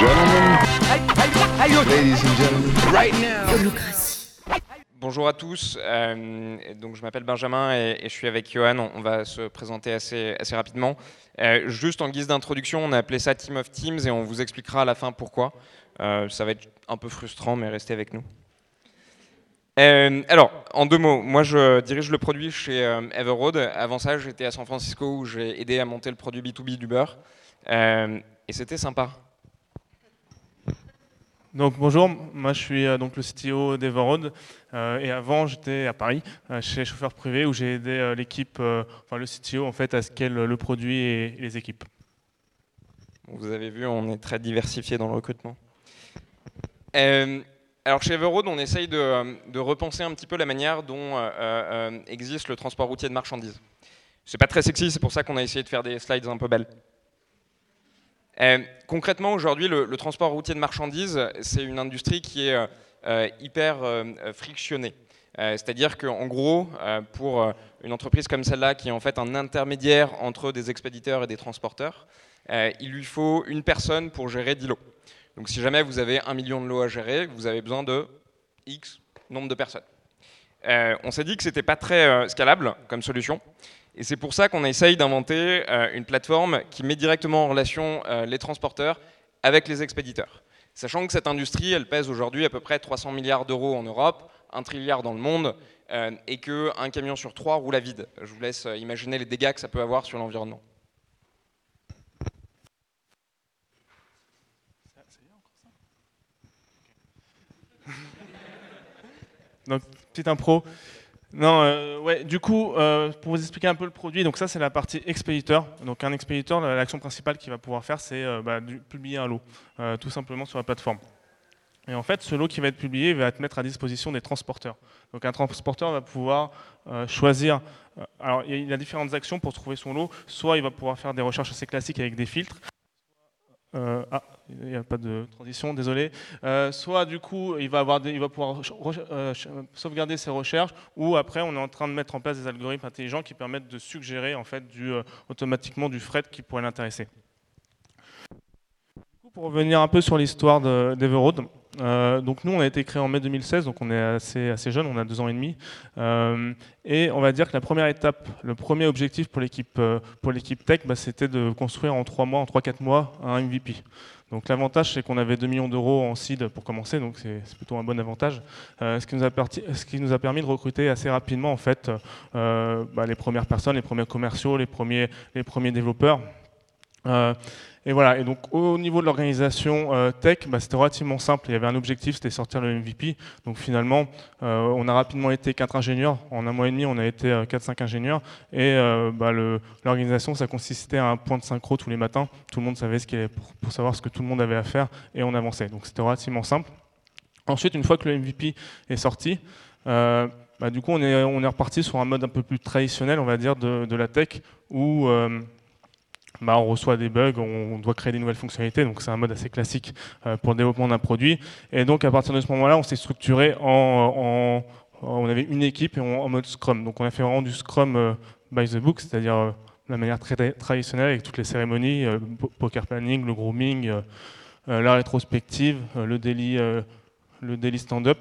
gentlemen. Ladies and gentlemen. Right now. Bonjour à tous, euh, donc je m'appelle Benjamin et, et je suis avec Johan, on, on va se présenter assez, assez rapidement. Euh, juste en guise d'introduction, on a appelé ça Team of Teams et on vous expliquera à la fin pourquoi. Euh, ça va être un peu frustrant, mais restez avec nous. Euh, alors, en deux mots, moi je dirige le produit chez euh, Everroad. Avant ça, j'étais à San Francisco où j'ai aidé à monter le produit B2B d'Uber. Euh, et c'était sympa. Donc bonjour, moi je suis euh, donc le CTO d'Everroad euh, et avant j'étais à Paris euh, chez Chauffeur Privé où j'ai aidé l'équipe, enfin le CTO en fait à scale le produit et, les équipes. Vous avez vu, on est très diversifié dans le recrutement. Alors chez Everroad, on essaye de, de repenser un petit peu la manière dont existe le transport routier de marchandises. C'est pas très sexy, c'est pour ça qu'on a essayé de faire des slides un peu belles. Euh, concrètement, aujourd'hui, le, transport routier de marchandises, c'est une industrie qui est euh, hyper euh, frictionnée. C'est-à-dire qu'en gros, pour une entreprise comme celle-là, qui est en fait un intermédiaire entre des expéditeurs et des transporteurs, il lui faut une personne pour gérer 10 lots. Donc si jamais vous avez un million de lots à gérer, vous avez besoin de X nombre de personnes. On s'est dit que c'était pas très scalable comme solution. Et c'est pour ça qu'on essaye d'inventer euh, une plateforme qui met directement en relation euh, les transporteurs avec les expéditeurs. Sachant que cette industrie, elle pèse aujourd'hui à peu près 300 milliards d'euros en Europe, 1 trilliard dans le monde, euh, et qu'un camion sur trois roule à vide. Je vous laisse imaginer les dégâts que ça peut avoir sur l'environnement. Donc petite impro. Non, euh, ouais, du coup, euh, pour vous expliquer un peu le produit, donc ça c'est la partie expéditeur. Donc un expéditeur, l'action principale qu'il va pouvoir faire, c'est euh, bah, publier un lot, euh, tout simplement sur la plateforme. Et en fait, ce lot qui va être publié va être mettre à disposition des transporteurs. Donc un transporteur va pouvoir choisir. alors il y a différentes actions pour trouver son lot. Soit il va pouvoir faire des recherches assez classiques avec des filtres. Euh, ah, il n'y a pas de transition, désolé. Euh, soit du coup, il va, pouvoir euh, sauvegarder ses recherches, ou après, on est en train de mettre en place des algorithmes intelligents qui permettent de suggérer en fait du, automatiquement du fret qui pourrait l'intéresser. Pour revenir un peu sur l'histoire de- d'Everroad, euh, donc nous on a été créé en mai 2016, donc on est assez, assez jeune, on a deux ans et demi, Euh, et on va dire que la première étape, le premier objectif pour l'équipe euh, tech, bah, c'était de construire en trois mois, en 3-4 mois, un MVP. Donc l'avantage, c'est qu'on avait 2 millions d'euros en seed pour commencer, donc c'est plutôt un bon avantage. Euh, ce, qui nous a permis de recruter assez rapidement en fait bah, les premières personnes, les premiers commerciaux, les premiers, les premiers développeurs. Et voilà. Et donc au niveau de l'organisation euh, tech, bah, c'était relativement simple. Il y avait un objectif, c'était sortir le MVP. Donc finalement, euh, on a rapidement été quatre ingénieurs. En un mois et demi, on a été 4-5 ingénieurs. Et euh, bah, l'organisation, ça consistait à un point de synchro tous les matins. Tout le monde savait ce qu'il avait pour, savoir ce que tout le monde avait à faire et on avançait. Donc c'était relativement simple. Ensuite, une fois que le MVP est sorti, euh, bah, du coup, on est, reparti sur un mode un peu plus traditionnel, on va dire, de, la tech, où euh, bah, on reçoit des bugs, on doit créer des nouvelles fonctionnalités, donc c'est un mode assez classique euh, pour le développement d'un produit. Et donc, à partir de ce moment-là, on s'est structuré en, on avait une équipe et en mode Scrum. Donc, on a fait vraiment du Scrum euh, by the book, c'est-à-dire euh, la manière très tra- traditionnelle avec toutes les cérémonies, po- poker planning, le grooming, la rétrospective, le daily stand-up.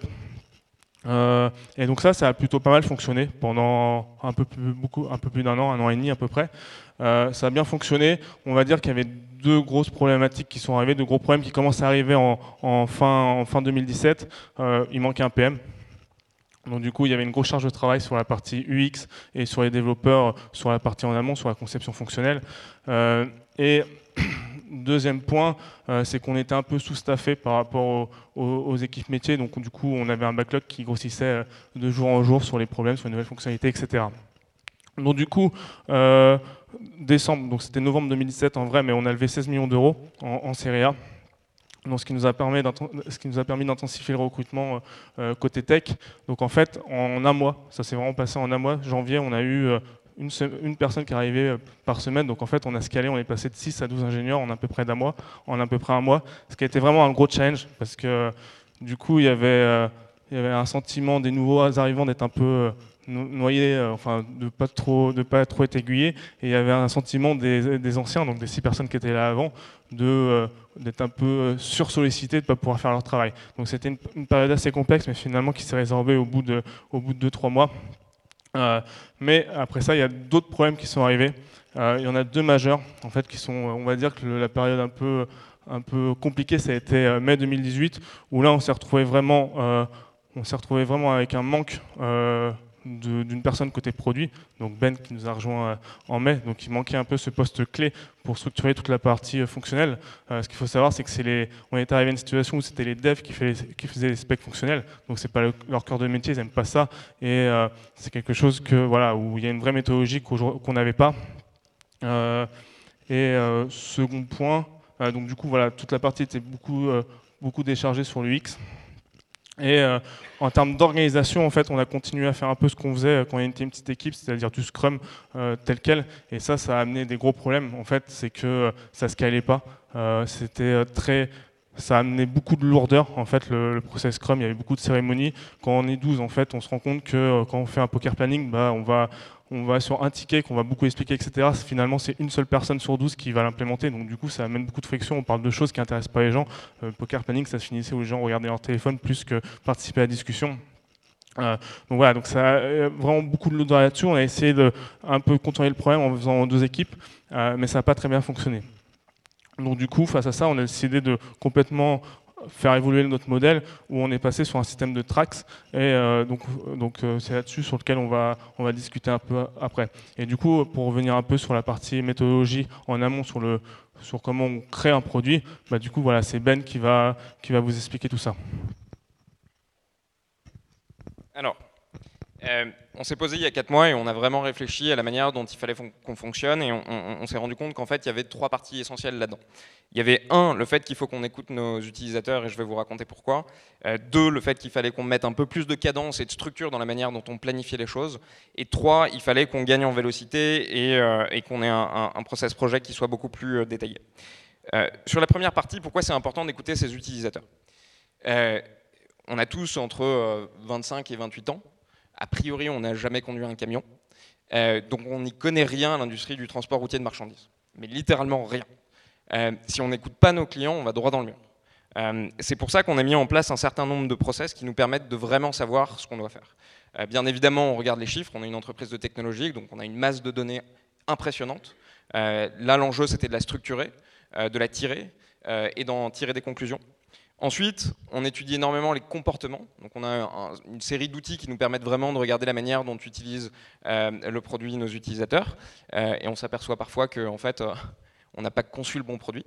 Euh, et donc ça, ça a plutôt pas mal fonctionné pendant un peu plus, d'un an, un an et demi à peu près. Euh, ça a bien fonctionné. On va dire qu'il y avait deux grosses problématiques qui sont arrivées, deux gros problèmes qui commencent à arriver en, fin, en fin 2017. Euh, il manquait un PM. Donc du coup, il y avait une grosse charge de travail sur la partie UX et sur les développeurs, sur la partie en amont, sur la conception fonctionnelle. Et deuxième point, euh, c'est qu'on était un peu sous-staffé par rapport aux, équipes métiers. Donc du coup, on avait un backlog qui grossissait euh, de jour en jour sur les problèmes, sur les nouvelles fonctionnalités, etc. Donc du coup, euh, décembre, donc c'était novembre 2017 en vrai, mais on a levé 16 millions d'euros en, en série A. Donc, ce qui nous a permis d'intensifier le recrutement côté tech. Donc en fait, en un mois, ça s'est vraiment passé en un mois. Janvier, on a eu une, une personne qui arrivait euh, par semaine. Donc en fait, on a scalé, on est passé de 6 à 12 ingénieurs en à peu près d'un mois, en à peu près un mois. Ce qui a été vraiment un gros challenge parce que du coup, il y avait, euh, il y avait un sentiment des nouveaux arrivants d'être un peu euh, euh, enfin de pas trop, de pas trop être aiguillé. Et il y avait un sentiment des, anciens, donc des six personnes qui étaient là avant, de d'être un peu sursollicités, de ne pas pouvoir faire leur travail. Donc c'était une, période assez complexe, mais finalement qui s'est résorbée au bout de, au bout de deux trois mois. Mais après ça, il y a d'autres problèmes qui sont arrivés. il y en a deux majeurs, en fait, qui sont, on va dire que la période un peu un peu compliquée, ça a été mai 2018, où là on s'est retrouvé vraiment on s'est retrouvé vraiment avec un manque euh, d'une personne côté produit, donc Ben qui nous a rejoint euh, en mai, donc il manquait un peu ce poste clé pour structurer toute la partie euh, fonctionnelle. ce qu'il faut savoir, c'est que c'est les, on est arrivé à une situation où c'était les devs qui, qui, faisaient les specs fonctionnels, donc c'est pas leur cœur de métier, ils n'aiment pas ça, et c'est quelque chose que voilà où il y a une vraie méthodologie qu'on n'avait pas. et second point, donc du coup voilà, toute la partie était beaucoup beaucoup déchargée sur l'UX. Et euh, en termes d'organisation, en fait, on a continué à faire un peu ce qu'on faisait quand on était une petite équipe, c'est-à-dire du Scrum euh, tel quel. Et ça, ça a amené des gros problèmes. En fait, c'est que euh, ça ne se calait pas. C'était très ça a amené beaucoup de lourdeur en fait le, process Scrum, il y avait beaucoup de cérémonies. Quand on est 12 en fait, on se rend compte que quand on fait un poker planning, bah, on va on va sur un ticket qu'on va beaucoup expliquer, etc. Finalement, c'est une seule personne sur 12 qui va l'implémenter. Donc, du coup, ça amène beaucoup de friction. On parle de choses qui n'intéressent pas les gens. Euh, poker planning, ça se finissait où les gens regardaient leur téléphone plus que participer à la discussion. Euh, donc voilà, donc ça a euh, vraiment beaucoup de lourdeur là-dessus. On a essayé de un peu contourner le problème en faisant deux équipes, mais ça n'a pas très bien fonctionné. Donc du coup, face à ça, on a décidé de complètement faire évoluer notre modèle où on est passé sur un système de tracks et euh, donc euh, c'est là-dessus sur lequel on va discuter un peu après. Et du coup pour revenir un peu sur la partie méthodologie en amont sur le sur comment on crée un produit, bah, du coup voilà c'est Ben qui va qui va vous expliquer tout ça. Alors euh, on s'est posé il y a 4 mois et on a vraiment réfléchi à la manière dont il fallait qu'on fonctionne et on, s'est rendu compte qu'en fait il y avait trois parties essentielles là-dedans. Il y avait un, le fait qu'il faut qu'on écoute nos utilisateurs et je vais vous raconter pourquoi. Euh, deux, le fait qu'il fallait qu'on mette un peu plus de cadence et de structure dans la manière dont on planifiait les choses. Et trois, il fallait qu'on gagne en vélocité et, euh, qu'on ait un, process projet qui soit beaucoup plus détaillé. sur la première partie, pourquoi c'est important d'écouter ses utilisateurs? On a tous entre 25 et 28 ans a priori, on n'a jamais conduit un camion. Euh, donc on n'y connaît rien à l'industrie du transport routier de marchandises. Mais littéralement rien. Euh, si on n'écoute pas nos clients, on va droit dans le mur. Euh, c'est pour ça qu'on a mis en place un certain nombre de process qui nous permettent de vraiment savoir ce qu'on doit faire. bien évidemment, on regarde les chiffres, on est une entreprise de technologie, donc on a une masse de données impressionnante. là, l'enjeu, c'était de la structurer, de la tirer et d'en tirer des conclusions. Ensuite, on étudie énormément les comportements. On a une série d'outils qui nous permettent vraiment de regarder la manière dont utilisent euh, le produit nos utilisateurs. Euh, et on s'aperçoit parfois qu'en en fait, euh, on n'a pas conçu le bon produit.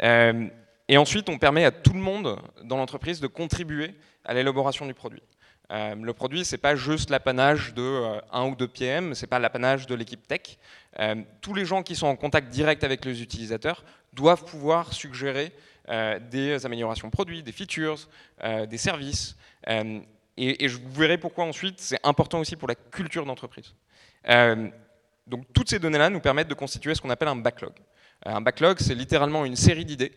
et ensuite, on permet à tout le monde dans l'entreprise de contribuer à l'élaboration du produit. le produit, ce n'est pas juste l'apanage de un ou deux PM, ce n'est pas l'apanage de l'équipe tech. tous les gens qui sont en contact direct avec les utilisateurs doivent pouvoir suggérer des améliorations produits, des features, euh, des services. Euh, et, je vous verrai pourquoi ensuite c'est important aussi pour la culture d'entreprise. donc toutes ces données-là nous permettent de constituer ce qu'on appelle un backlog. un backlog, c'est littéralement une série d'idées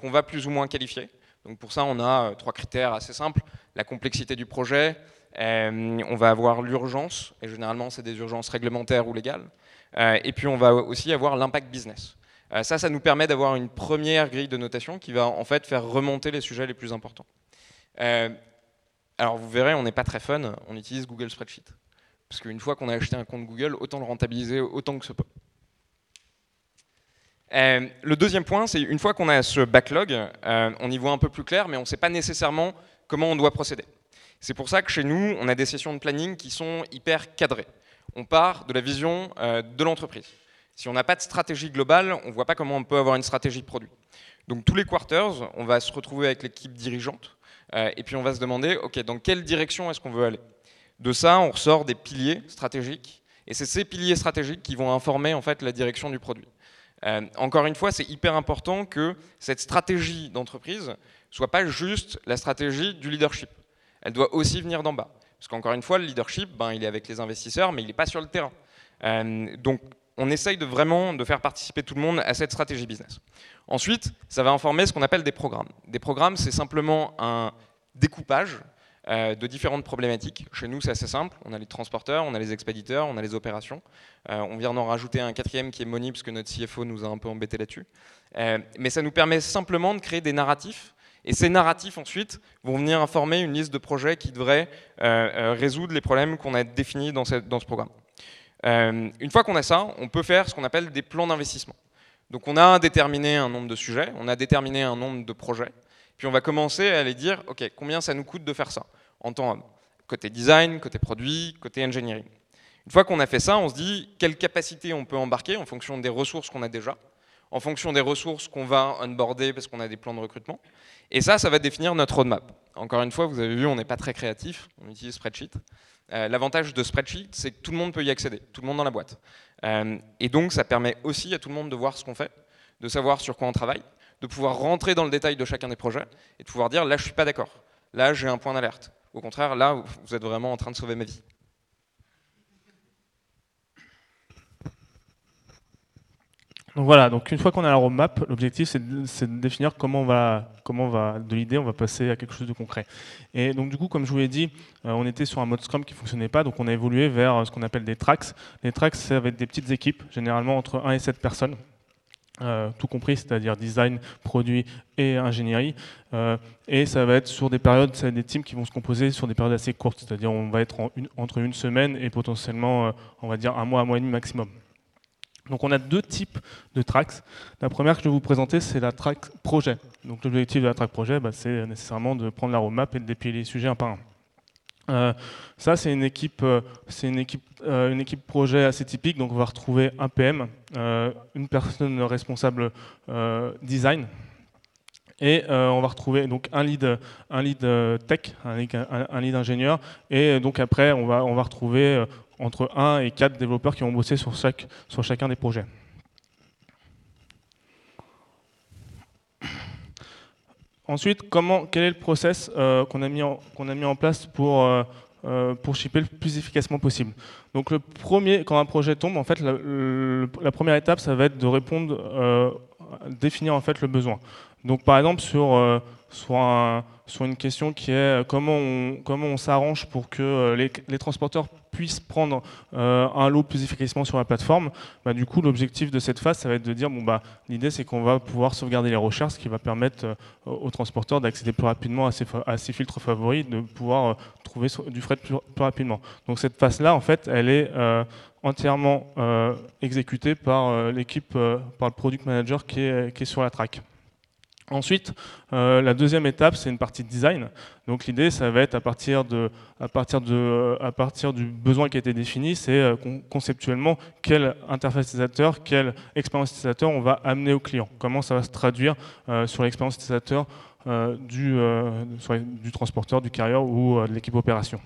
qu'on va plus ou moins qualifier. Donc pour ça, on a trois critères assez simples. La complexité du projet, on va avoir l'urgence, et généralement c'est des urgences réglementaires ou légales. et puis on va aussi avoir l'impact business. Euh, ça, ça nous permet d'avoir une première grille de notation qui va en fait faire remonter les sujets les plus importants. Euh, alors vous verrez, on n'est pas très fun, on utilise Google Spreadsheet. Parce qu'une fois qu'on a acheté un compte Google, autant le rentabiliser autant que ce peut. Euh, le deuxième point, c'est une fois qu'on a ce backlog, on y voit un peu plus clair, mais on ne sait pas nécessairement comment on doit procéder. C'est pour ça que chez nous, on a des sessions de planning qui sont hyper cadrées. On part de la vision de l'entreprise. Si on n'a pas de stratégie globale, on ne voit pas comment on peut avoir une stratégie de produit. Donc tous les quarters, on va se retrouver avec l'équipe dirigeante euh, et puis on va se demander, ok, dans quelle direction est-ce qu'on veut aller? De ça, on ressort des piliers stratégiques et c'est ces piliers stratégiques qui vont informer en fait la direction du produit. Euh, encore une fois, c'est hyper important que cette stratégie d'entreprise soit pas juste la stratégie du leadership. Elle doit aussi venir d'en bas. Parce qu'encore une fois, le leadership, ben, il est avec les investisseurs, mais il n'est pas sur le terrain. Euh, donc on essaye de vraiment de faire participer tout le monde à cette stratégie business. Ensuite, ça va informer ce qu'on appelle des programmes. Des programmes, c'est simplement un découpage de différentes problématiques. Chez nous, c'est assez simple. On a les transporteurs, on a les expéditeurs, on a les opérations. on vient d'en rajouter un quatrième qui est parce que notre CFO nous a un peu embêté là-dessus. mais ça nous permet simplement de créer des narratifs et ces narratifs, ensuite, vont venir informer une liste de projets qui devraient résoudre les problèmes qu'on a définis dans ce programme. Une fois qu'on a ça, on peut faire ce qu'on appelle des plans d'investissement. Donc on a déterminé un nombre de sujets, on a déterminé un nombre de projets, puis on va commencer à aller dire, OK, combien ça nous coûte de faire ça En temps côté design, côté produit, côté engineering. Une fois qu'on a fait ça, on se dit quelle capacité on peut embarquer en fonction des ressources qu'on a déjà, en fonction des ressources qu'on va onboarder parce qu'on a des plans de recrutement. Et ça, ça va définir notre roadmap. Encore une fois, vous avez vu, on n'est pas très créatif, on utilise Spreadsheet. Euh, l'avantage de Spreadsheet, c'est que tout le monde peut y accéder, tout le monde dans la boîte. Euh, et donc, ça permet aussi à tout le monde de voir ce qu'on fait, de savoir sur quoi on travaille, de pouvoir rentrer dans le détail de chacun des projets et de pouvoir dire là, je suis pas d'accord, là, j'ai un point d'alerte. Au contraire, là, vous êtes vraiment en train de sauver ma vie. Donc voilà, donc une fois qu'on a la roadmap, l'objectif c'est de, définir comment on va, comment va de l'idée, on va passer à quelque chose de concret. Et donc du coup, comme je vous l'ai dit, euh, on était sur un mode Scrum qui ne fonctionnait pas, donc on a évolué vers ce qu'on appelle des tracks. Les tracks, ça va être des petites équipes, généralement entre 1 et 7 personnes. Euh, tout compris, c'est-à-dire design, produit et ingénierie. Euh, et ça va être sur des périodes, c'est des teams qui vont se composer sur des périodes assez courtes, c'est-à-dire on va être entre une semaine et potentiellement, on va dire un mois, un mois et demi maximum. Donc on a deux types de tracks. La première que je vais vous présenter, c'est la track projet. Donc l'objectif de la track projet, bah, c'est nécessairement de prendre la roadmap et de dépiler les sujets un par un. Euh, ça, c'est une équipe, euh, euh, une équipe projet assez typique. Donc, on va retrouver un PM, une personne responsable design, et on va retrouver donc un lead, tech, un lead, ingénieur, et donc après, on va retrouver entre 1 et 4 développeurs qui vont bosser sur, chacun des projets. Ensuite, quel est le process euh, qu'on a, mis en, place pour, euh, euh, shipper le plus efficacement possible? Donc le premier, quand un projet tombe, en fait, la, première étape, ça va être de répondre, définir en fait le besoin. Donc par exemple, sur, sur un, sur une question qui est euh, comment on, s'arrange pour que euh, les, transporteurs puissent prendre euh, un lot plus efficacement sur la plateforme. Bah, du coup, l'objectif de cette phase, ça va être de dire bon bah l'idée c'est qu'on va pouvoir sauvegarder les recherches, ce qui va permettre aux transporteurs d'accéder plus rapidement à ces, filtres favoris, de pouvoir trouver du fret plus, rapidement. Donc cette phase-là, en fait, elle est entièrement exécutée par l'équipe, par le product manager qui est sur la track. Ensuite, euh, la deuxième étape, c'est une partie de design. Donc l'idée, ça va être à partir, de, à, partir de, à partir du besoin qui a été défini, c'est euh, conceptuellement quelle interface utilisateur, quelle expérience utilisateur on va amener au client. Comment ça va se traduire euh, sur l'expérience utilisateur du, du transporteur, du carrier ou de l'équipe opération.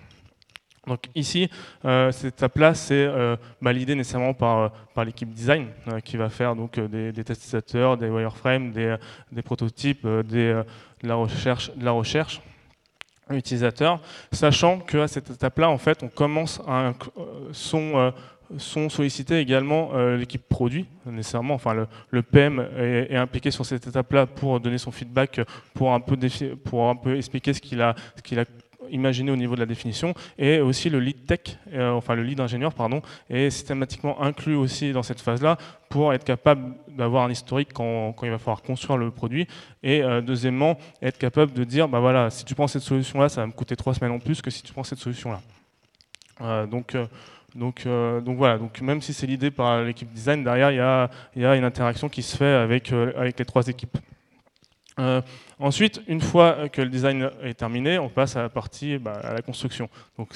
Donc ici, euh, cette étape-là, c'est euh, validé nécessairement par, euh, par l'équipe design qui va faire donc des, des des wireframes, des, prototypes, de la recherche, de la recherche utilisateur, sachant qu'à cette étape-là, en fait, on commence à son également l'équipe produit, nécessairement. Enfin, le, PM est, impliqué sur cette étape-là pour donner son feedback, pour un peu, expliquer a, ce qu'il a imaginé au niveau de la définition, et aussi le lead tech, euh, enfin le lead ingénieur, pardon, est systématiquement inclus aussi dans cette phase-là pour être capable d'avoir un historique quand, il va falloir construire le produit, et euh, deuxièmement, être capable de dire, bah voilà, si tu prends cette solution-là, ça va me coûter trois semaines en plus que si tu prends cette solution-là. Euh, donc, donc, donc voilà, donc même si c'est l'idée par l'équipe design, derrière, il y a, y a, une interaction qui se fait avec, avec les trois équipes. Euh, ensuite, une fois que le design est terminé, on passe à la partie bah, à la construction. Donc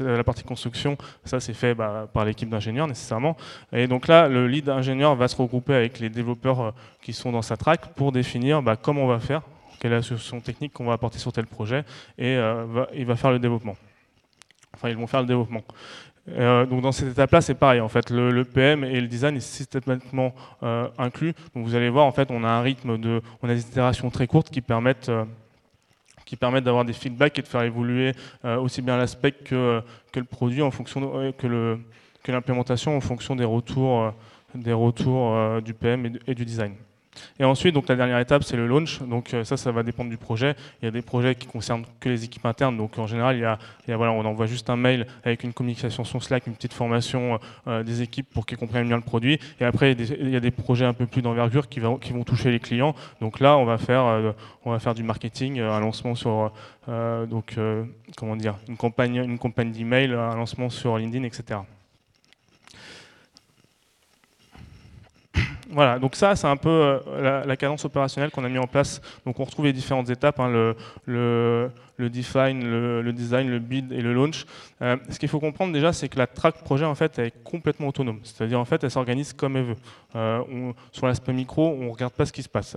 la partie construction, ça c'est fait bah, par l'équipe d'ingénieurs nécessairement. Et donc là, le lead ingénieur va se regrouper avec les développeurs euh, qui sont dans sa track pour définir bah, comment on va faire, quelle est la solution technique qu'on va apporter sur tel projet, et euh, il va faire le développement. Enfin, ils vont faire le développement. Euh, donc dans cette étape-là, c'est pareil. En fait, le, PM et le design est systématiquement euh, inclus. Donc vous allez voir, en fait, on a un rythme de, on a des itérations très courtes qui permettent euh, permettent d'avoir des feedbacks et de faire évoluer aussi bien l'aspect que, que le produit en fonction que le que l'implémentation en fonction des retours des retours du PM et, du design. Et ensuite, donc la dernière étape, c'est le launch. Donc ça, ça va dépendre du projet. Il y a des projets qui concernent que les équipes internes. Donc en général, il y a, voilà, on envoie juste un mail avec une communication sur Slack, une petite formation des équipes pour qu'ils comprennent bien le produit. Et après, il y a des, projets un peu plus d'envergure qui, qui, vont toucher les clients. Donc là, on va faire, on va faire du marketing, un lancement sur, donc comment dire, une campagne, une campagne d'email, un lancement sur LinkedIn, etc. Voilà, donc ça, c'est un peu euh, la, cadence opérationnelle qu'on a mis en place. Donc on retrouve les différentes étapes, hein, le, define, le, design, le build et le launch. Euh, ce qu'il faut comprendre déjà, c'est que la track projet, en fait, est complètement autonome. C'est-à-dire, en fait, elle s'organise comme elle veut. Euh, sur l'aspect micro, on ne regarde pas ce qui se passe.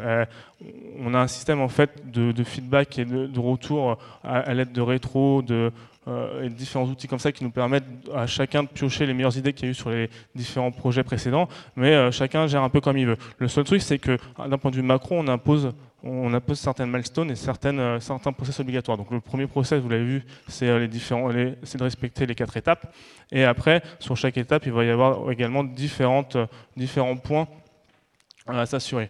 on a un système, en fait, de, feedback et de, retour à l'aide de rétro, de et différents outils comme ça qui nous permettent à chacun de piocher les meilleures idées qu'il y a eu sur les différents projets précédents, mais euh, chacun gère un peu comme il veut. Le seul truc, c'est que d'un point de vue macro, on impose on impose certaines milestones et certaines, euh, certains process obligatoires. Donc le premier process, vous l'avez vu, c'est de respecter les quatre étapes. Et après, sur chaque étape, il va y avoir également différentes, différents points à s'assurer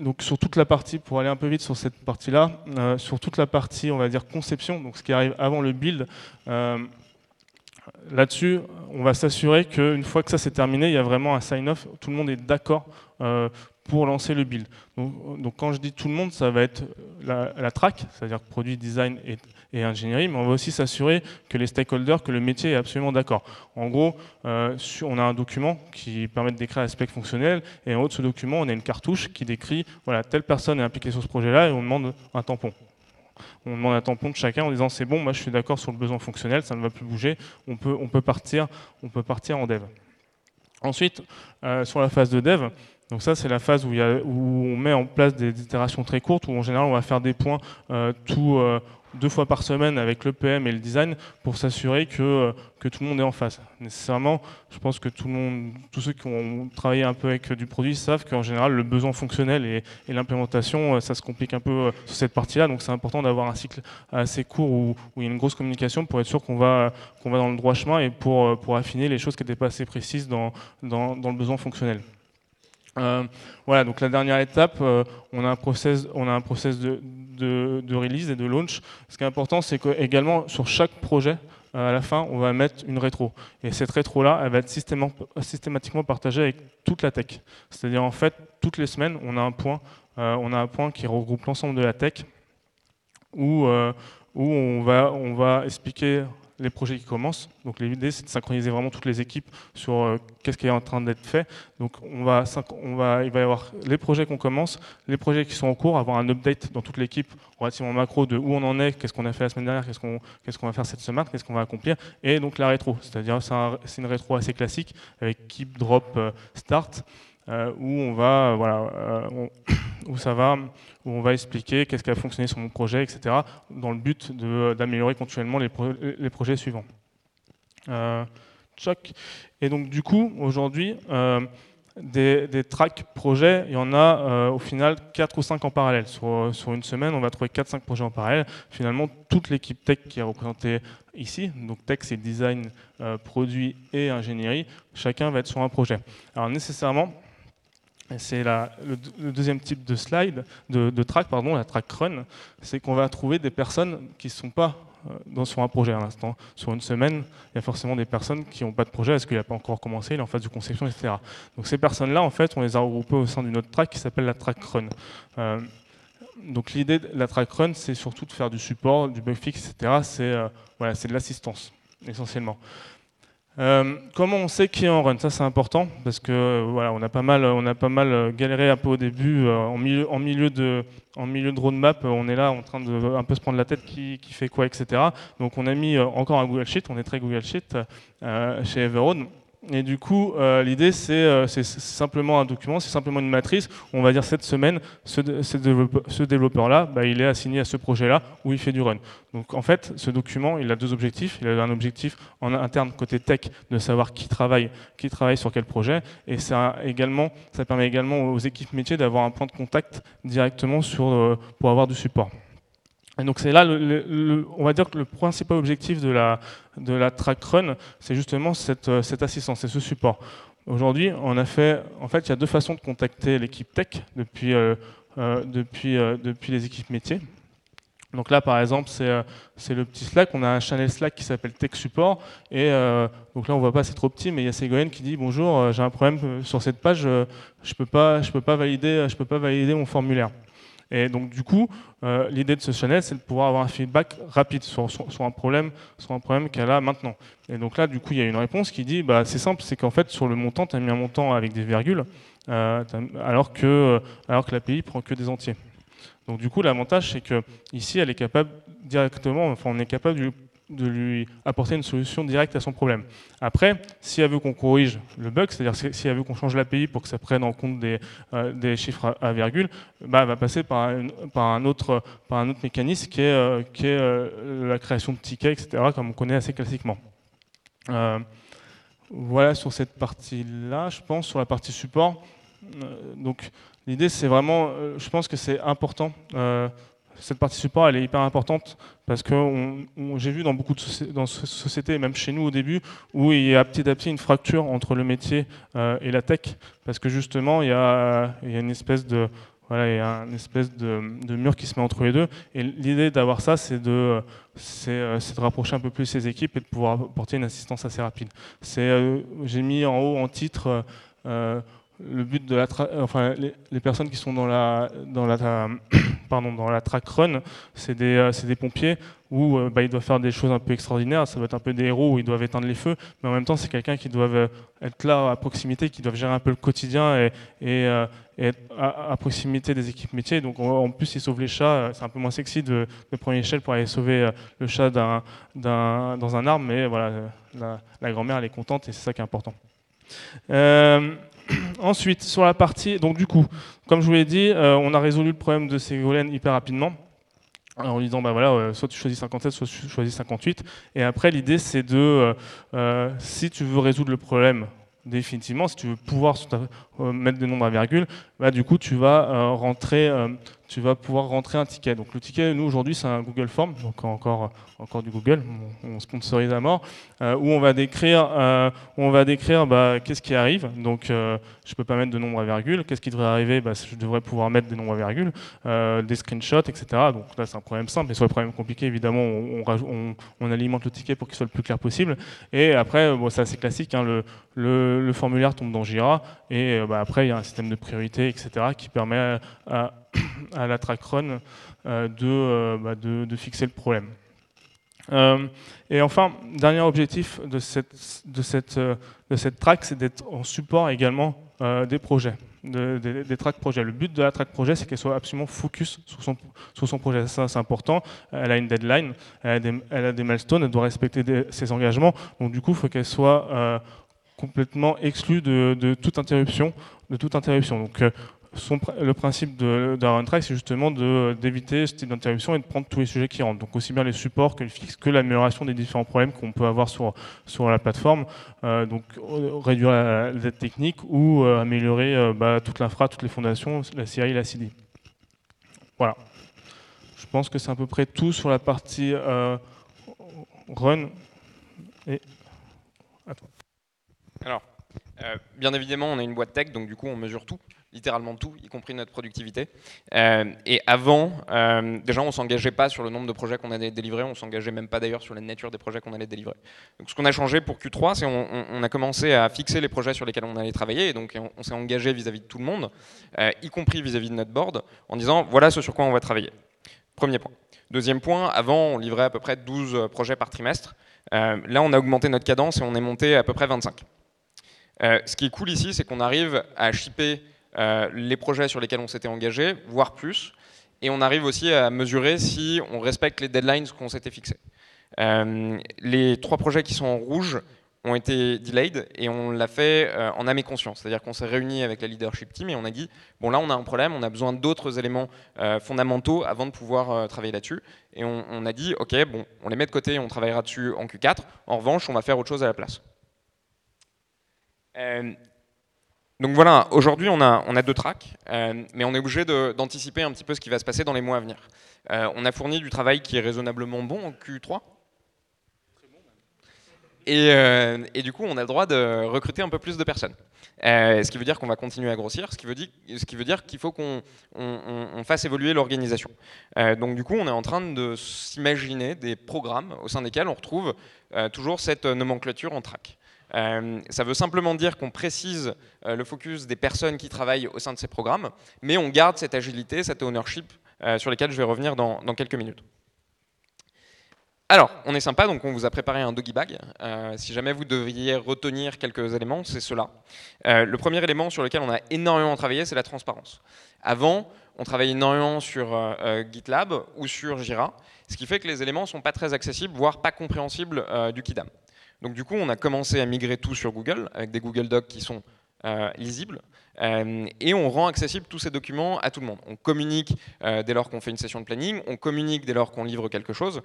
donc sur toute la partie, pour aller un peu vite sur cette partie-là, euh, sur toute la partie, on va dire conception, donc ce qui arrive avant le build, euh, là-dessus, on va s'assurer qu'une fois que ça c'est terminé, il y a vraiment un sign-off, tout le monde est d'accord euh, pour lancer le build. Donc, quand je dis tout le monde, ça va être la, la track, c'est-à-dire produit, design et, et ingénierie, mais on va aussi s'assurer que les stakeholders, que le métier est absolument d'accord. En gros, euh, on a un document qui permet de décrire l'aspect fonctionnel, et en haut de ce document, on a une cartouche qui décrit, voilà, telle personne est impliquée sur ce projet-là, et on demande un tampon. On demande un tampon de chacun en disant c'est bon, moi je suis d'accord sur le besoin fonctionnel, ça ne va plus bouger, on peut, partir, on peut partir en dev. Ensuite, euh, sur la phase de dev, donc ça c'est la phase où, on met en place des itérations très courtes, où en général on va faire des points euh, tout, deux fois par semaine avec le PM et le design pour s'assurer que, euh, que tout le monde est en face. Nécessairement, je pense que tout le monde, tous ceux qui ont travaillé un peu avec du produit savent qu'en général, le besoin fonctionnel et, l'implémentation, euh, ça se complique un peu euh, sur cette partie-là. Donc c'est important d'avoir un cycle assez court où, il y a une grosse communication pour être sûr qu'on va, qu'on va dans le droit chemin et pour, pour affiner les choses qui n'étaient pas assez précises dans, dans le besoin fonctionnel. Euh, voilà, donc la dernière étape, euh, on a un process, on a un process de, release et de launch. Ce qui est important, c'est qu'également sur chaque projet, euh, à la fin, on va mettre une rétro. Et cette rétro-là, elle va être systématiquement partagée avec toute la tech. C'est-à-dire, en fait, toutes les semaines, on a un point, on a un point qui regroupe l'ensemble de la tech, où, où on, va, on va expliquer les projets qui commencent. Donc l'idée, c'est de synchroniser vraiment toutes les équipes sur euh, qu'est-ce qui est en train d'être fait. Donc on va, on va, il va y avoir les projets qu'on commence, les projets qui sont en cours, avoir un update dans toute l'équipe relativement macro de où on en est, qu'est-ce qu'on a fait la semaine dernière, qu'est-ce qu'on qu'est-ce va faire cette semaine, qu'est-ce qu'on va accomplir, et donc la rétro. C'est-à-dire c'est une rétro assez classique avec keep, drop, euh, start. Euh, où on va, voilà, où ça va, où on va expliquer qu'est-ce qui a fonctionné sur mon projet, etc., dans le but d'améliorer continuellement les, projets suivants. Euh, Et donc du coup, aujourd'hui, euh, des, tracks projets, il y en a euh, au final 4 ou 5 en parallèle. Sur, sur une semaine, on va trouver 4-5 projets en parallèle. Finalement, toute l'équipe tech qui est représentée ici, donc tech c'est design, euh, produit et ingénierie, chacun va être sur un projet. Alors nécessairement, c'est le, deuxième type de slide, de, track, pardon, la track run, c'est qu'on va trouver des personnes qui ne sont pas euh, dans, sur un projet à l'instant. Sur une semaine, il y a forcément des personnes qui n'ont pas de projet, est-ce qu'il n'a pas encore commencé, il est en phase de conception, etc. Donc ces personnes-là, en fait, on les a regroupées au sein d'une autre track qui s'appelle la track run. Euh, donc l'idée de la track run, c'est surtout de faire du support, du bug fix, etc. C'est euh, voilà, de l'assistance, essentiellement. Euh, comment on sait qui est en run? Ça c'est important parce que euh, voilà, on a pas mal, on a pas mal euh, galéré un peu au début en milieu, de, en roadmap. On est là en train de un peu se prendre la tête qui, fait quoi, etc. Donc on a mis encore un Google Sheet. On est très Google Sheet chez Everode. Et du coup, euh, l'idée, euh, c'est simplement un document, c'est simplement une matrice. On va dire cette semaine, ce, développeur-là, bah, il est assigné à ce projet-là où il fait du run. Donc en fait, ce document, il a deux objectifs. Il a un objectif en interne côté tech de savoir qui travaille, qui travaille sur quel projet, et ça également, ça permet également aux équipes métiers d'avoir un point de contact directement euh, pour avoir du support. Et donc c'est là, on va dire que le principal objectif de la, de la track run, c'est justement cette, euh, cette assistance, c'est ce support. Aujourd'hui, on a fait, en fait, il y a deux façons de contacter l'équipe tech depuis, depuis, depuis les équipes métiers. Donc là, par exemple, c'est le petit Slack. On a un channel Slack qui s'appelle Tech Support. Et donc là, on voit pas, c'est trop petit, mais il y a Ségolène qui dit bonjour, j'ai un problème sur cette page, je pas, je peux pas peux pas valider mon formulaire. Et donc du coup, euh, l'idée de ce channel, c'est de pouvoir avoir un feedback rapide sur, un problème, problème qu'elle a maintenant. Et donc là, du coup, il y a une réponse qui dit, bah, c'est simple, c'est qu'en fait, sur le montant, tu as mis un montant avec des virgules, euh, alors que, alors que l'API prend que des entiers. Donc du coup, l'avantage, c'est que ici, elle est capable directement, enfin, on est capable de de lui apporter une solution directe à son problème. Après, si elle veut qu'on corrige le bug, c'est-à-dire si elle veut qu'on change l'API pour que ça prenne en compte des, euh, chiffres à, virgule, bah, va passer par, un, autre, mécanisme qui est, euh, euh, la création de tickets, etc., comme on connaît assez classiquement. voilà sur cette partie-là, je pense, sur la partie support. donc l'idée, c'est vraiment, je pense que c'est important cette partie support, elle est hyper importante parce que j'ai vu dans beaucoup de sociétés, même chez nous au début, où il y a petit à petit une fracture entre le métier euh, et la tech, parce que justement, il y a, une espèce de voilà, il y a une espèce de, mur qui se met entre les deux. Et l'idée d'avoir ça, c'est de, euh, de rapprocher un peu plus ces équipes et de pouvoir apporter une assistance assez rapide. Euh, j'ai mis en haut en titre le but de la enfin les, personnes qui sont dans la dans la pardon dans la track run c'est des, euh, des pompiers où euh, bah, ils doivent faire des choses un peu extraordinaires. Ça va être un peu des héros où ils doivent éteindre les feux. Mais en même temps c'est quelqu'un qui doivent euh, être là à proximité qui doivent gérer un peu le quotidien et, et, être à, proximité des équipes métiers. Donc en plus ils sauvent les chats. C'est un peu moins sexy de, de prendre l'échelle pour aller sauver le chat d'un dans un arbre. Mais voilà la, la grand-mère elle est contente et c'est ça qui est important Ensuite, sur la partie, donc du coup, comme je vous l'ai dit, euh, on a résolu le problème de Ségolène hyper rapidement. En disant, bah voilà, euh, soit tu choisis 57, soit tu choisis 58. Et après, l'idée, c'est de, euh, si tu veux résoudre le problème définitivement, si tu veux pouvoir mettre des nombres à virgule, bah, du coup, tu vas rentrer tu vas pouvoir rentrer un ticket. Donc le ticket, nous aujourd'hui, c'est un Google Form, donc encore, encore du Google, on, sponsorise à mort, euh, où on va décrire, euh, bah, qu'est-ce qui arrive. Donc euh, je peux pas mettre de nombre à virgule. Qu'est-ce qui devrait arriver? Bah, Je devrais pouvoir mettre des nombres à virgule, des screenshots, etc. Donc là, c'est un problème simple. Et sur les problèmes compliqués, évidemment, on, on, alimente le ticket pour qu'il soit le plus clair possible. Et après, c'est assez classique. Hein, le, formulaire tombe dans Jira, et après, il y a un système de priorité, etc., qui permet à la track run euh, euh, bah, de, de, fixer le problème. Euh, et enfin, dernier objectif de cette, track, c'est d'être en support également des projets, projets. Le but de la track projet, c'est qu'elle soit absolument focus sur son, projet. Ça, c'est important. Elle a une deadline, elle a des milestones, elle doit respecter ses engagements. Donc, du coup, il faut qu'elle soit complètement exclue de, toute interruption. De toute interruption. Donc, le principe d'un track, c'est justement d'éviter ce type d'interruption et de prendre tous les sujets qui rentrent. Donc aussi bien les supports que le fixe, que l'amélioration des différents problèmes qu'on peut avoir sur, la plateforme. Euh, donc réduire la, dette technique ou euh, améliorer euh, bah, toute l'infra, toutes les fondations, la CI, la CD. Voilà. Je pense que c'est à peu près tout sur la partie run. Et. Alors, bien évidemment, on a une boîte tech, donc du coup, on mesure tout littéralement tout, y compris notre productivité. Euh, et avant, euh, déjà, on s'engageait pas sur le nombre de projets qu'on allait délivrer, on s'engageait même pas d'ailleurs sur la nature des projets qu'on allait délivrer. Donc, ce qu'on a changé pour Q3, c'est on, on, a commencé à fixer les projets sur lesquels on allait travailler, et donc on, s'est engagé vis-à-vis de tout le monde, euh, y compris vis-à-vis de notre board, en disant voilà ce sur quoi on va travailler. Premier point. Deuxième point, avant, on livrait à peu près 12 projets par trimestre. là, on a augmenté notre cadence et on est monté à peu près 25. Ce qui est cool ici, c'est qu'on arrive à shipper euh, les projets sur lesquels on s'était engagé, voire plus. Et on arrive aussi à mesurer si on respecte les deadlines qu'on s'était fixés. Euh, les trois projets qui sont en rouge ont été delayed et on l'a fait euh, en âme et conscience. C'est-à-dire qu'on s'est réuni avec la leadership team et on a dit bon là on a un problème, on a besoin d'autres éléments fondamentaux avant de pouvoir travailler là-dessus. Et on, on, a dit ok bon on les met de côté, on travaillera dessus en Q4. En revanche on va faire autre chose à la place. Donc voilà, aujourd'hui on a, deux tracks, euh, mais on est obligé d'anticiper un petit peu ce qui va se passer dans les mois à venir. Euh, on a fourni du travail qui est raisonnablement bon en Q3. Et, et, du coup, on a le droit de recruter un peu plus de personnes. ce qui veut dire qu'on va continuer à grossir, ce qui veut dire, qu'il faut qu'on on, fasse évoluer l'organisation. donc du coup, on est en train de s'imaginer des programmes au sein desquels on retrouve toujours cette nomenclature en track. Euh, ça veut simplement dire qu'on précise euh, le focus des personnes qui travaillent au sein de ces programmes, mais on garde cette agilité, cette ownership euh, sur lesquelles je vais revenir dans, quelques minutes. Alors, on est sympa, donc on vous a préparé un doggy bag. si jamais vous deviez retenir quelques éléments, c'est cela. le premier élément sur lequel on a énormément travaillé, c'est la transparence. Avant, on travaillait énormément sur GitLab ou sur Jira, ce qui fait que les éléments ne sont pas très accessibles, voire pas compréhensibles du Kidam. Donc du coup, on a commencé à migrer tout sur Google, avec des Google Docs qui sont euh, lisibles, euh, et on rend accessible tous ces documents à tout le monde. On communique euh, dès lors qu'on fait une session de planning, on communique dès lors qu'on livre quelque chose,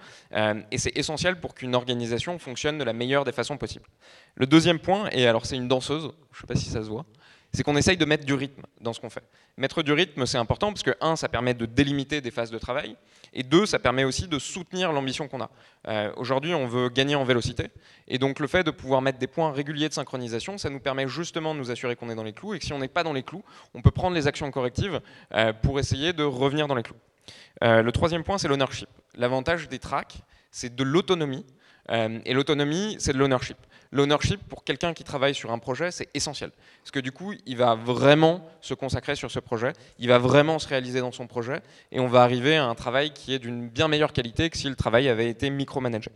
et c'est essentiel pour qu'une organisation fonctionne de la meilleure des façons possibles. Le deuxième point, et alors c'est une danseuse, je ne sais pas si ça se voit, c'est qu'on essaye de mettre du rythme dans ce qu'on fait. Mettre du rythme, c'est important parce que, un, ça permet de délimiter des phases de travail, et deux, ça permet aussi de soutenir l'ambition qu'on a. Euh, aujourd'hui, on veut gagner en vélocité, et donc le fait de pouvoir mettre des points réguliers de synchronisation, ça nous permet justement de nous assurer qu'on est dans les clous, et que si on n'est pas dans les clous, on peut prendre les actions correctives euh, pour essayer de revenir dans les clous. Euh, le troisième point, c'est l'ownership. L'avantage des tracks, c'est de l'autonomie, et l'autonomie, c'est de l'ownership l'ownership pour quelqu'un qui travaille sur un projet, c'est essentiel. Parce que du coup, il va vraiment se consacrer sur ce projet, il va vraiment se réaliser dans son projet, et on va arriver à un travail qui est d'une bien meilleure qualité que si le travail avait été micromanagé.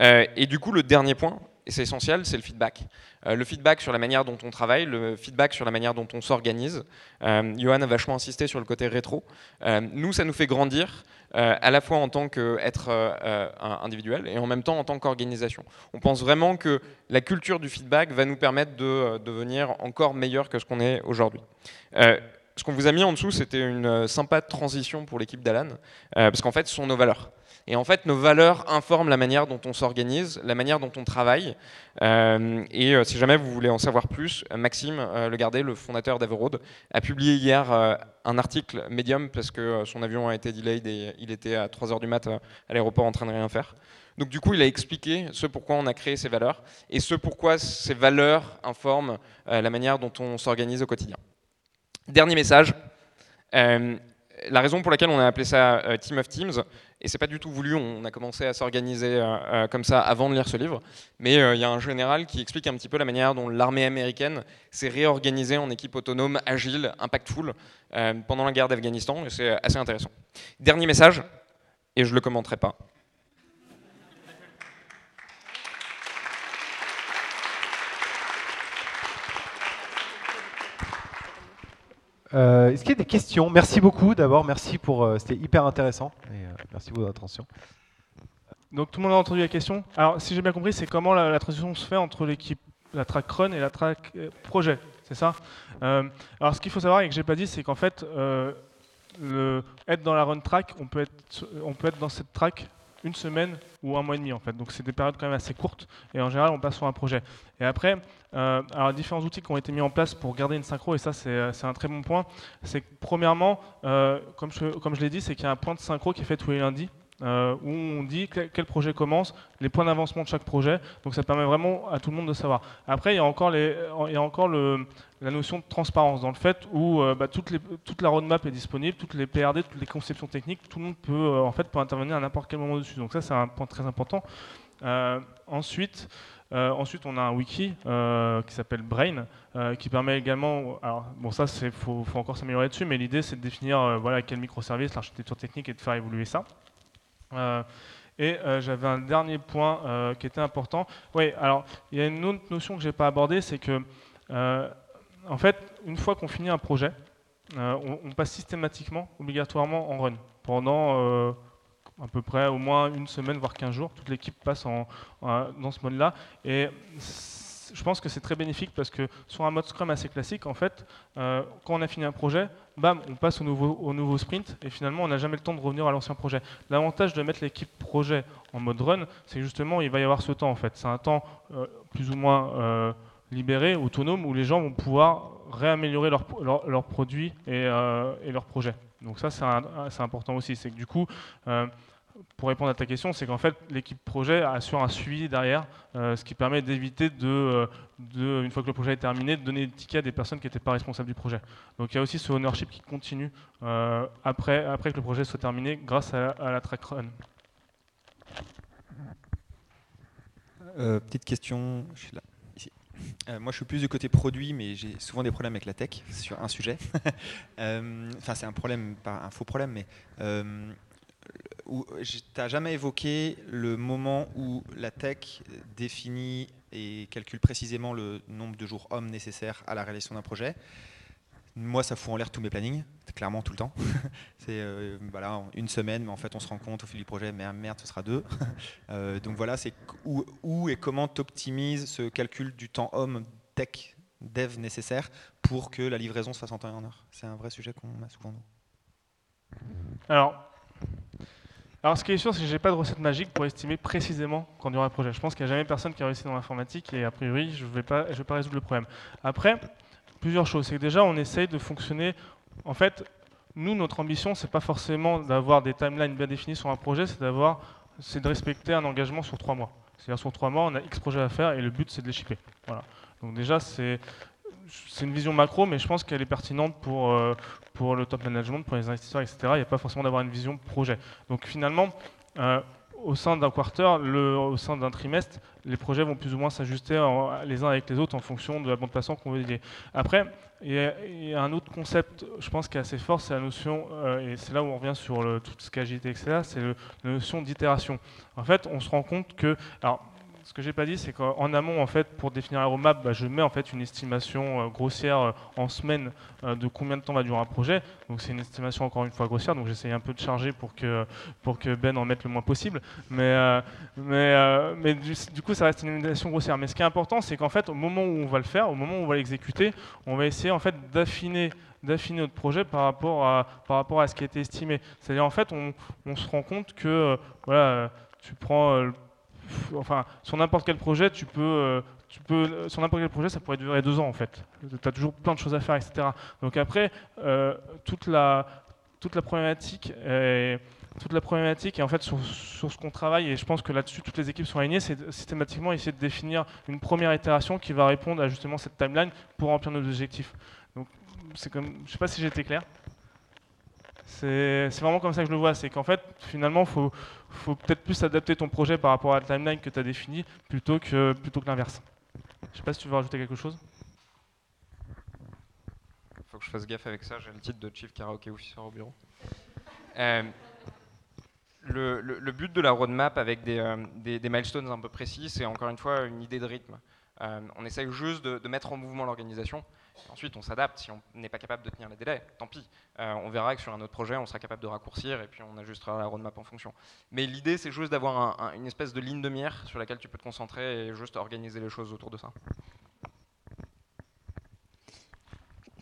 Euh, et du coup, le dernier point, et c'est essentiel, c'est le feedback. Euh, le feedback sur la manière dont on travaille, le feedback sur la manière dont on s'organise. Euh, Johan a vachement insisté sur le côté rétro. Euh, nous, ça nous fait grandir, à la fois en tant qu'être individuel et en même temps en tant qu'organisation. On pense vraiment que la culture du feedback va nous permettre de devenir encore meilleur que ce qu'on est aujourd'hui ce qu'on vous a mis en dessous, c'était une sympa transition pour l'équipe d'Alan, parce qu'en fait, ce sont nos valeurs. Et en fait, nos valeurs informent la manière dont on s'organise, la manière dont on travaille. Euh, et euh, si jamais vous voulez en savoir plus, Maxime euh, Le Gardé, le fondateur d'Averroad, a publié hier un article Medium parce que son avion a été delayed et il était à 3h du mat à l'aéroport en train de rien faire. Donc du coup, il a expliqué ce pourquoi on a créé ces valeurs et ce pourquoi ces valeurs informent la manière dont on s'organise au quotidien. Dernier message. La raison pour laquelle on a appelé ça Team of Teams, et c'est pas du tout voulu, on a commencé à s'organiser euh, euh, comme ça avant de lire ce livre. Mais euh, il y a un général qui explique un petit peu la manière dont l'armée américaine s'est réorganisée en équipe autonome, agile, impactful pendant la guerre d'Afghanistan. Et c'est assez intéressant. Dernier message, et je le commenterai pas. Euh, est-ce qu'il y a des questions? Merci beaucoup d'abord, merci pour. Euh, c'était hyper intéressant et euh, merci pour votre attention. Donc tout le monde a entendu la question? Alors si j'ai bien compris, c'est comment la, transition se fait entre l'équipe, la track run et la track projet, c'est ça? Alors ce qu'il faut savoir et que j'ai pas dit, c'est qu'en fait, être dans la run track, on peut être, on peut être dans cette track une semaine ou un mois et demi en fait. Donc c'est des périodes quand même assez courtes et en général on passe sur un projet. Et après, euh, alors différents outils qui ont été mis en place pour garder une synchro et ça c'est euh, un très bon point. C'est premièrement, euh, comme je, comme je l'ai dit, c'est qu'il y a un point de synchro qui est fait tous les lundis. Euh, où on dit quel projet commence, les points d'avancement de chaque projet. Donc ça permet vraiment à tout le monde de savoir. Après, il y a encore, le, la notion de transparence dans le fait où euh, bah, toute la roadmap est disponible, toutes les PRD, toutes les conceptions techniques, tout le monde peut euh, en fait intervenir à n'importe quel moment dessus. Donc ça, c'est un point très important. ensuite, on a un wiki qui s'appelle Brain, qui permet également. Bon, ça, il faut, faut, encore s'améliorer dessus, mais l'idée, c'est de définir voilà, quel microservice, l'architecture technique et de faire évoluer ça. Euh, et euh, j'avais un dernier point euh, qui était important. Oui, alors il y a une autre notion que je n'ai pas abordée, c'est que, en fait, une fois qu'on finit un projet, on, passe systématiquement, obligatoirement en run pendant à peu près au moins une semaine, voire 15 jours. Toute l'équipe passe en, dans ce mode-là. Et je pense que c'est très bénéfique parce que sur un mode Scrum assez classique, en fait, quand on a fini un projet, bam, on passe au nouveau, au nouveau sprint et finalement on n'a jamais le temps de revenir à l'ancien projet. L'avantage de mettre l'équipe projet en mode run, c'est justement il va y avoir ce temps en fait. C'est un temps euh, plus ou moins euh, libéré, autonome, où les gens vont pouvoir réaméliorer leurs leur, produits et, et leurs projets. Donc ça c'est important aussi, c'est que du coup pour répondre à ta question, c'est qu'en fait, l'équipe projet assure un suivi derrière, euh, ce qui permet d'éviter de, euh, de, une fois que le projet est terminé, de donner des tickets à des personnes qui n'étaient pas responsables du projet. Donc il y a aussi ce ownership qui continue euh, après, après que le projet soit terminé grâce à, la track run. Petite question, je suis là. Euh, moi, je suis plus du côté produit, mais j'ai souvent des problèmes avec la tech sur un sujet. Enfin, c'est un problème, pas un faux problème, mais où- t'as jamais évoqué le moment où la tech définit et calcule précisément le nombre de jours hommes nécessaires à la réalisation d'un projet. Moi, ça fout en l'air tous mes plannings, clairement tout le temps. c'est euh, voilà, une semaine, mais en fait, on se rend compte au fil du projet, merde, merde ce sera deux. Euh, donc voilà, c'est où, et comment tu optimises ce calcul du temps homme tech dev nécessaire pour que la livraison se fasse en temps et en heure? C'est un vrai sujet qu'on a souvent. nous. Alors, alors, ce qui est sûr, c'est que j'ai pas de recette magique pour estimer précisément quand aura un projet. Je pense qu'il n'y a jamais personne qui a réussi dans l'informatique et a priori, je ne vais, pas- je vais pas résoudre le problème. Après, plusieurs choses. C'est que déjà, on essaye de fonctionner. En fait, nous, notre ambition, c'est pas forcément d'avoir des timelines bien définies sur un projet, c'est d'avoir, c'est de respecter un engagement sur trois mois. C'est-à-dire sur trois mois, on a X projets à faire et le but, c'est de les shipper. Voilà. Donc déjà, c'est c'est une vision macro, mais je pense qu'elle est pertinente pour, euh, pour le top management, pour les investisseurs, etc. Il n'y a pas forcément d'avoir une vision projet. Donc finalement, euh, au sein d'un quarter, au sein d'un trimestre, les projets vont plus ou moins s'ajuster les uns avec les autres en fonction de la bande passante qu'on veut dédier. Après, il y, a, un autre concept, je pense, qui est assez fort, c'est la notion, euh, et c'est là où on revient sur le- tout ce qu'agilité, etc., c'est la notion d'itération. En fait, on se rend compte que... ce que j'ai pas dit, c'est qu'en amont, en fait, pour définir la roadmap, bah, je mets en fait une estimation euh, grossière euh, en semaine euh, de combien de temps va durer un projet. Donc c'est une estimation encore une fois grossière, donc j'essaye un peu de charger pour que pour que Ben en mette le moins possible. Mais mais mais du, coup, ça reste une estimation grossière. Mais ce qui est important, c'est qu'en fait, au moment où on va le faire, au moment où on va l'exécuter, on va essayer en fait d'affiner d'affiner notre projet par rapport à par rapport à ce qui a été estimé. C'est-à-dire en fait, on, se rend compte que voilà, tu prends enfin, sur n'importe quel projet, tu peux, euh, tu peux, sur n'importe quel projet, ça pourrait durer deux ans en fait. Tu as toujours plein de choses à faire, etc. Donc après, euh, toute la, toute la problématique est, toute la problématique et en fait sur, sur ce qu'on travaille et je pense que là-dessus toutes les équipes sont alignées, c'est systématiquement essayer de définir une première itération qui va répondre à justement cette timeline pour remplir nos objectifs. Donc c'est comme, je sais pas si j'ai été clair. C'est vraiment comme ça que je le vois, c'est qu'en fait finalement il faut, peut-être plus adapter ton projet par rapport à la timeline que tu as définie plutôt que, plutôt que l'inverse. Je sais pas si tu veux rajouter quelque chose. faut que je fasse gaffe avec ça, j'ai le titre de Chief Karaoke Officer au bureau. Euh, le, but de la roadmap avec des, euh, des- milestones un peu précis, c'est encore une fois une idée de rythme. Euh, on essaye juste de mettre en mouvement l'organisation. Ensuite, on s'adapte. Si on n'est pas capable de tenir les délais, tant pis. Euh, on verra que sur un autre projet, on sera capable de raccourcir et puis on ajustera la roadmap en fonction. Mais l'idée, c'est juste d'avoir un- un- une espèce de ligne de mire sur laquelle tu peux te concentrer et juste organiser les choses autour de ça.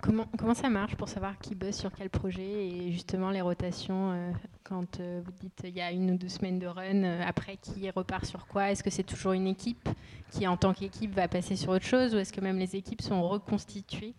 Comment, comment ça marche pour savoir qui bosse sur quel projet et justement les rotations euh, quand euh, vous dites il y a une ou deux semaines de run, euh, après qui repart sur quoi? Est-ce que c'est toujours une équipe qui en tant qu'équipe va passer sur autre chose ou est-ce que même les équipes sont reconstituées?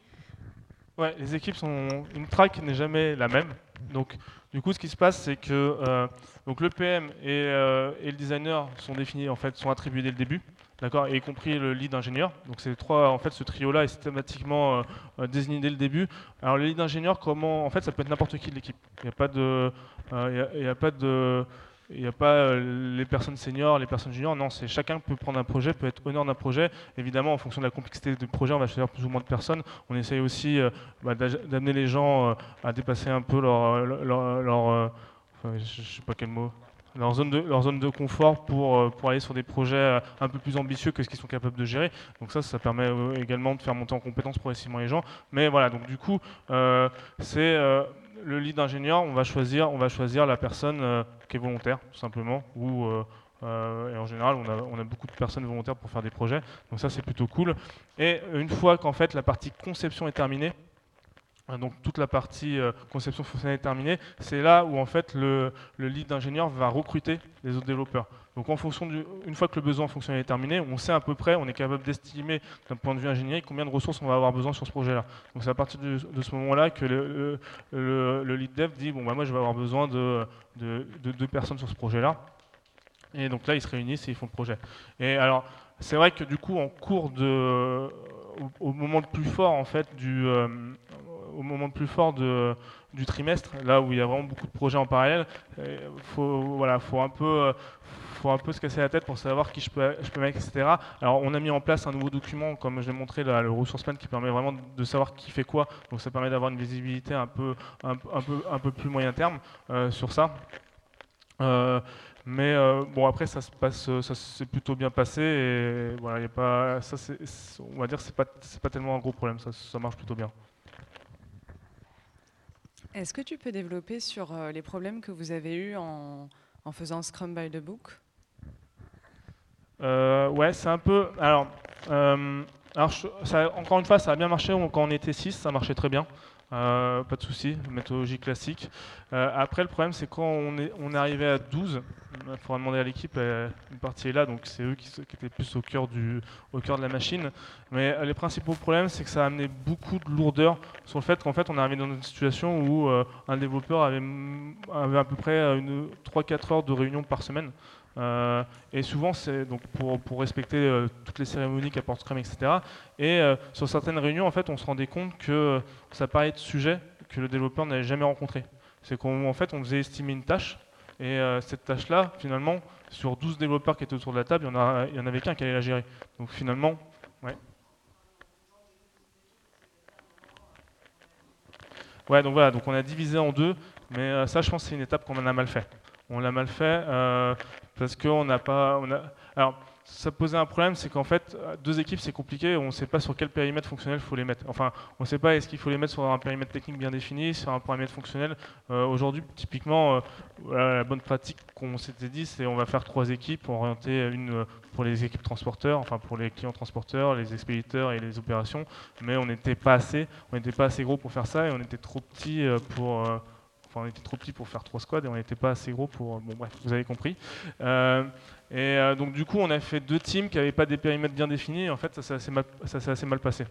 Ouais, les équipes sont. Une track n'est jamais la même. Donc, du coup, ce qui se passe, c'est que euh, donc le PM et, euh, et le designer sont définis, en fait, sont attribués dès le début, d'accord, y compris le lead ingénieur. Donc, c'est trois, en fait, ce trio-là est systématiquement euh, désigné dès le début. Alors, le lead ingénieur, comment, en fait, ça peut être n'importe qui de l'équipe. Il n'y a pas de, il y a pas de il n'y a pas euh, les personnes seniors, les personnes juniors, non, c'est chacun peut prendre un projet, peut être honneur d'un projet. Évidemment, en fonction de la complexité du projet, on va choisir plus ou moins de personnes. On essaye aussi euh, bah, d'amener les gens euh, à dépasser un peu leur, leur, leur- enfin, sais pas quel mot, leur zone de, leur zone de confort pour, pour aller sur des projets un peu plus ambitieux que ce qu'ils sont capables de gérer. Donc ça, ça permet également de faire monter en compétence progressivement les gens. Mais voilà, donc du coup, c'est le lead ingénieur, on va choisir, la personne euh, qui est volontaire, tout simplement, euh, euh, et en général, on a, beaucoup de personnes volontaires pour faire des projets, donc ça c'est plutôt cool. Et une fois qu'en fait la partie conception est terminée, donc toute la partie conception fonctionnelle est terminée, c'est là où en fait le, le lead d'ingénieur va recruter les autres développeurs. Donc en fonction du, une fois que le besoin fonctionnel est terminé, on sait à peu près, on est capable d'estimer d'un point de vue ingénierie combien de ressources on va avoir besoin sur ce projet-là. Donc c'est à partir de, ce moment-là que le, le, le, lead dev dit bon bah moi je vais avoir besoin de, de, de deux personnes sur ce projet-là. Et donc là ils se réunissent et ils font le projet. Et alors c'est vrai que du coup en cours de au, moment le plus fort en fait du euh, au moment le plus fort de, du trimestre, là où il y a vraiment beaucoup de projets en parallèle, il faut, voilà, faut un peu faut un peu se casser la tête pour savoir qui je peux, je peux mettre, etc. Alors on a mis en place un nouveau document, comme je l'ai montré, le resource plan, qui permet vraiment de savoir qui fait quoi. Donc ça permet d'avoir une visibilité un peu, un, peu, un peu plus moyen terme euh, sur ça. Euh, mais euh, bon après ça se passe, ça s'est plutôt bien passé et voilà, y a pas, ça on va dire c'est pas, pas tellement un gros problème, ça, marche plutôt bien. Est-ce que tu peux développer sur les problèmes que vous avez eus en faisant Scrum by the Book? Euh, Ouais, c'est un peu. Alors, euh, encore une fois, ça a bien marché quand on était 6, ça marchait très bien. Euh, pas de souci, méthodologie classique. Après, le problème, c'est quand on est, arrivé à 12, il faudra demander à l'équipe, une partie est là, donc c'est eux qui, étaient plus au cœur, de la machine. Mais les principaux problèmes, c'est que ça a amené beaucoup de lourdeur sur le fait qu'en fait, on est arrivé dans une situation où un développeur avait, à peu près 3-4 heures de réunion par semaine. Euh, et souvent, c'est donc pour, respecter euh, toutes les cérémonies qu'apporte Scrum, etc. Et euh, sur certaines réunions, en fait, on se rendait compte que ça parlait de sujets que le développeur n'avait jamais rencontrés. C'est qu'en fait, on faisait estimer une tâche, et cette tâche-là, finalement, sur 12 développeurs qui étaient autour de la table, il n'y en, en, avait qu'un qui allait la gérer. Donc finalement, ouais. Ouais, donc voilà, donc on a divisé en deux, mais ça, je pense, c'est une étape qu'on en a mal fait. On l'a mal fait. Euh, parce qu'on n'a pas. Alors, ça posait un problème, c'est qu'en fait, deux équipes, c'est compliqué, on ne sait pas sur quel périmètre fonctionnel il faut les mettre. Enfin, on ne sait pas est-ce qu'il faut les mettre sur un périmètre technique bien défini, sur un périmètre fonctionnel. Euh, Aujourd'hui, typiquement, euh, la bonne pratique qu'on s'était dit, c'est on va faire trois équipes, orienter une pour les équipes transporteurs, enfin pour les clients transporteurs, les expéditeurs et les opérations, mais on n'était pas assez, on n'était pas assez gros pour faire ça et on était trop petit pour Enfin, on était trop petit pour faire trois squads et on n'était pas assez gros pour. Bon, bref, vous avez compris. Euh, et euh, donc, du coup, on a fait deux teams qui n'avaient pas des périmètres bien définis. Et en fait, ça s'est assez, mal passé.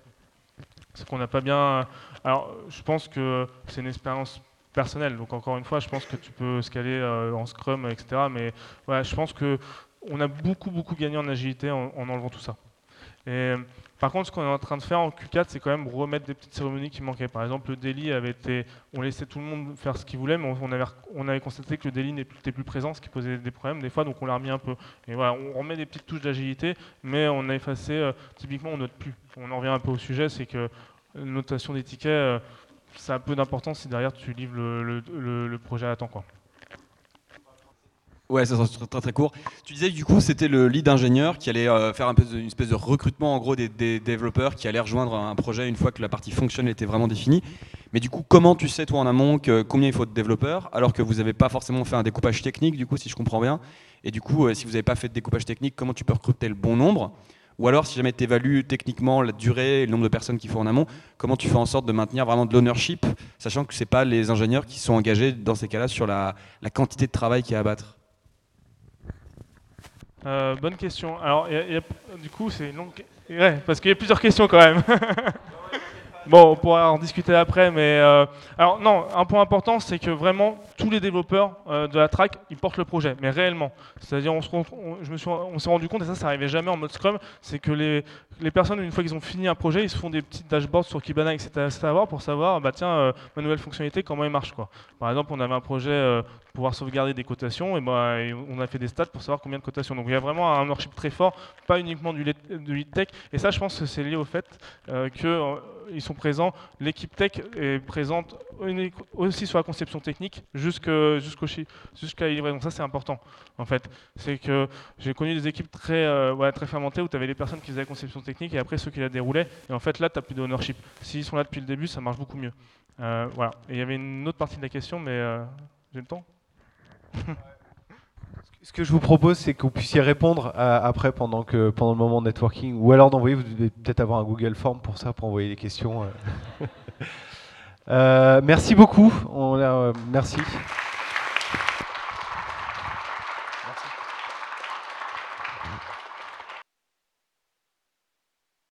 C'est qu'on n'a pas bien. Alors, je pense que c'est une expérience personnelle. Donc, encore une fois, je pense que tu peux scaler euh, en Scrum, etc. Mais je pense que on a beaucoup, beaucoup gagné en agilité en enlevant tout ça. Par contre, ce qu'on est en train de faire en Q4, c'est quand même remettre des petites cérémonies qui manquaient. Par exemple, le daily avait été, on laissait tout le monde faire ce qu'il voulait, mais on avait, on avait constaté que le daily n'était plus présent, ce qui posait des problèmes des fois, donc on l'a remis un peu. Et on remet des petites touches d'agilité, mais on a effacé, euh, typiquement, on note plus. On en revient un peu au sujet, c'est que la notation des tickets, euh, ça a peu d'importance si derrière tu livres le projet à temps. Quoi. Ouais, ça sera très très court. Tu disais du coup c'était le lead ingénieur qui allait euh, faire une espèce de recrutement en gros des, développeurs qui allaient rejoindre un projet une fois que la partie fonctionnelle était vraiment définie. Mais du coup, comment tu sais toi en amont combien il faut de développeurs alors que vous n'avez pas forcément fait un découpage technique du coup si je comprends bien? Et du coup, euh, si vous n'avez pas fait de découpage technique, comment tu peux recruter le bon nombre? Ou alors, si jamais tu évalues techniquement la durée et le nombre de personnes qu'il faut en amont, comment tu fais en sorte de maintenir vraiment de l'ownership, sachant que ce n'est pas les ingénieurs qui sont engagés dans ces cas-là sur la, quantité de travail qu'il y a à abattre bonne question. Alors, y a, y a, du coup, c'est une longue. Ouais, parce qu'il y a plusieurs questions quand même. bon, on pourra en discuter après, mais euh, alors non, un point important, c'est que vraiment tous les développeurs euh, de la track, ils portent le projet, mais réellement. C'est-à-dire, on, suis, on s'est rendu compte et ça, ça n'arrivait jamais en mode Scrum, c'est que les, les personnes, une fois qu'ils ont fini un projet, ils se font des petits dashboards sur Kibana, etc., pour savoir, bah tiens, euh, ma nouvelle fonctionnalité, comment elle marche, quoi. Par exemple, on avait un projet pour pouvoir sauvegarder des cotations, et, bah, on a fait des stats pour savoir combien de cotations. Donc il y a vraiment un ownership très fort, pas uniquement du lead, du lead tech. Et ça, je pense que c'est lié au fait euh, qu'ils sont présents. L'équipe tech est présente aussi sur la conception technique jusqu'à la livraison. Ça, c'est important, en fait. C'est que j'ai connu des équipes très, euh, très fermentées où tu avais les personnes qui faisaient la conception technique et après ceux qui la déroulaient. Et en fait, là, tu n'as plus d'ownership. S'ils sont là depuis le début, ça marche beaucoup mieux. Euh, voilà. Et il y avait une autre partie de la question, mais euh, j'ai le temps? Ce que je vous propose, c'est que vous puissiez répondre à, après pendant, que, pendant le moment de networking, ou alors d'envoyer, vous devez peut-être avoir un Google Form pour ça, pour envoyer des questions. Euh, merci beaucoup. On, euh, merci.